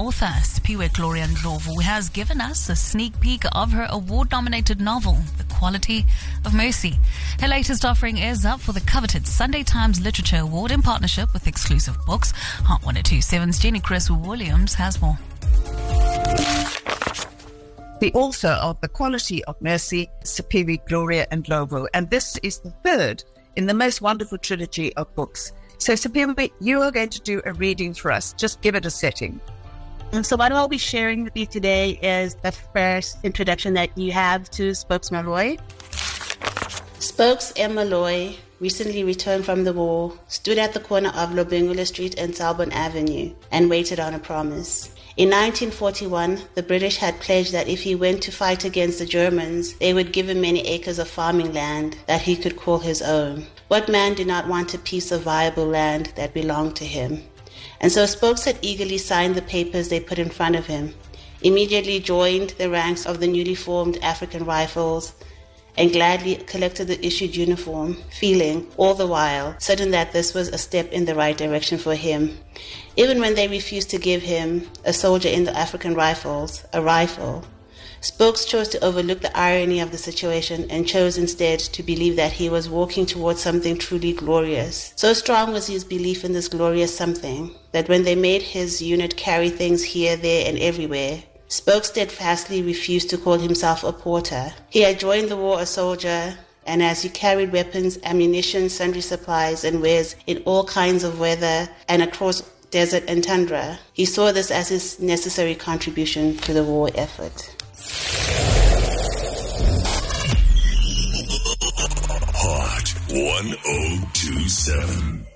1027. Author Siphiwe Gloria Ndlovu has given us a sneak peek of her award nominated novel, The Quality of Mercy. Her latest offering is up for the coveted Sunday Times Literature Award in partnership with Exclusive Books. Hot 1027's Jenny Crwys-Williams has more. the author of The Quality of Mercy, Siphiwe Gloria Ndlovu. And this is the third in the most wonderful trilogy of books. So, Siphiwe, you are going to do a reading for us. Just give it a setting. So what I'll be sharing with you today is the first introduction that you have to Spokes Malloy. Spokes M. Malloy recently returned from the war, stood at the corner of Lobengula Street and Selborne Avenue, and waited on a promise. In 1941, the British had pledged that if he went to fight against the Germans, they would give him many acres of farming land that he could call his own. What man did not want a piece of viable land that belonged to him? And so Spokes had eagerly signed the papers they put in front of him, immediately joined the ranks of the newly formed African Rifles, and gladly collected the issued uniform, feeling, all the while, certain that this was a step in the right direction for him. Even when they refused to give him, a soldier in the African Rifles, a rifle, Spokes chose to overlook the irony of the situation and chose instead to believe that he was walking towards something truly glorious. So strong was his belief in this glorious something that when they made his unit carry things here, there, and everywhere, Spokes steadfastly refused to call himself a porter. He had joined the war a soldier, and as he carried weapons, ammunition, sundry supplies, and wares in all kinds of weather and across desert and tundra, he saw this as his necessary contribution to the war effort. Hot 1027.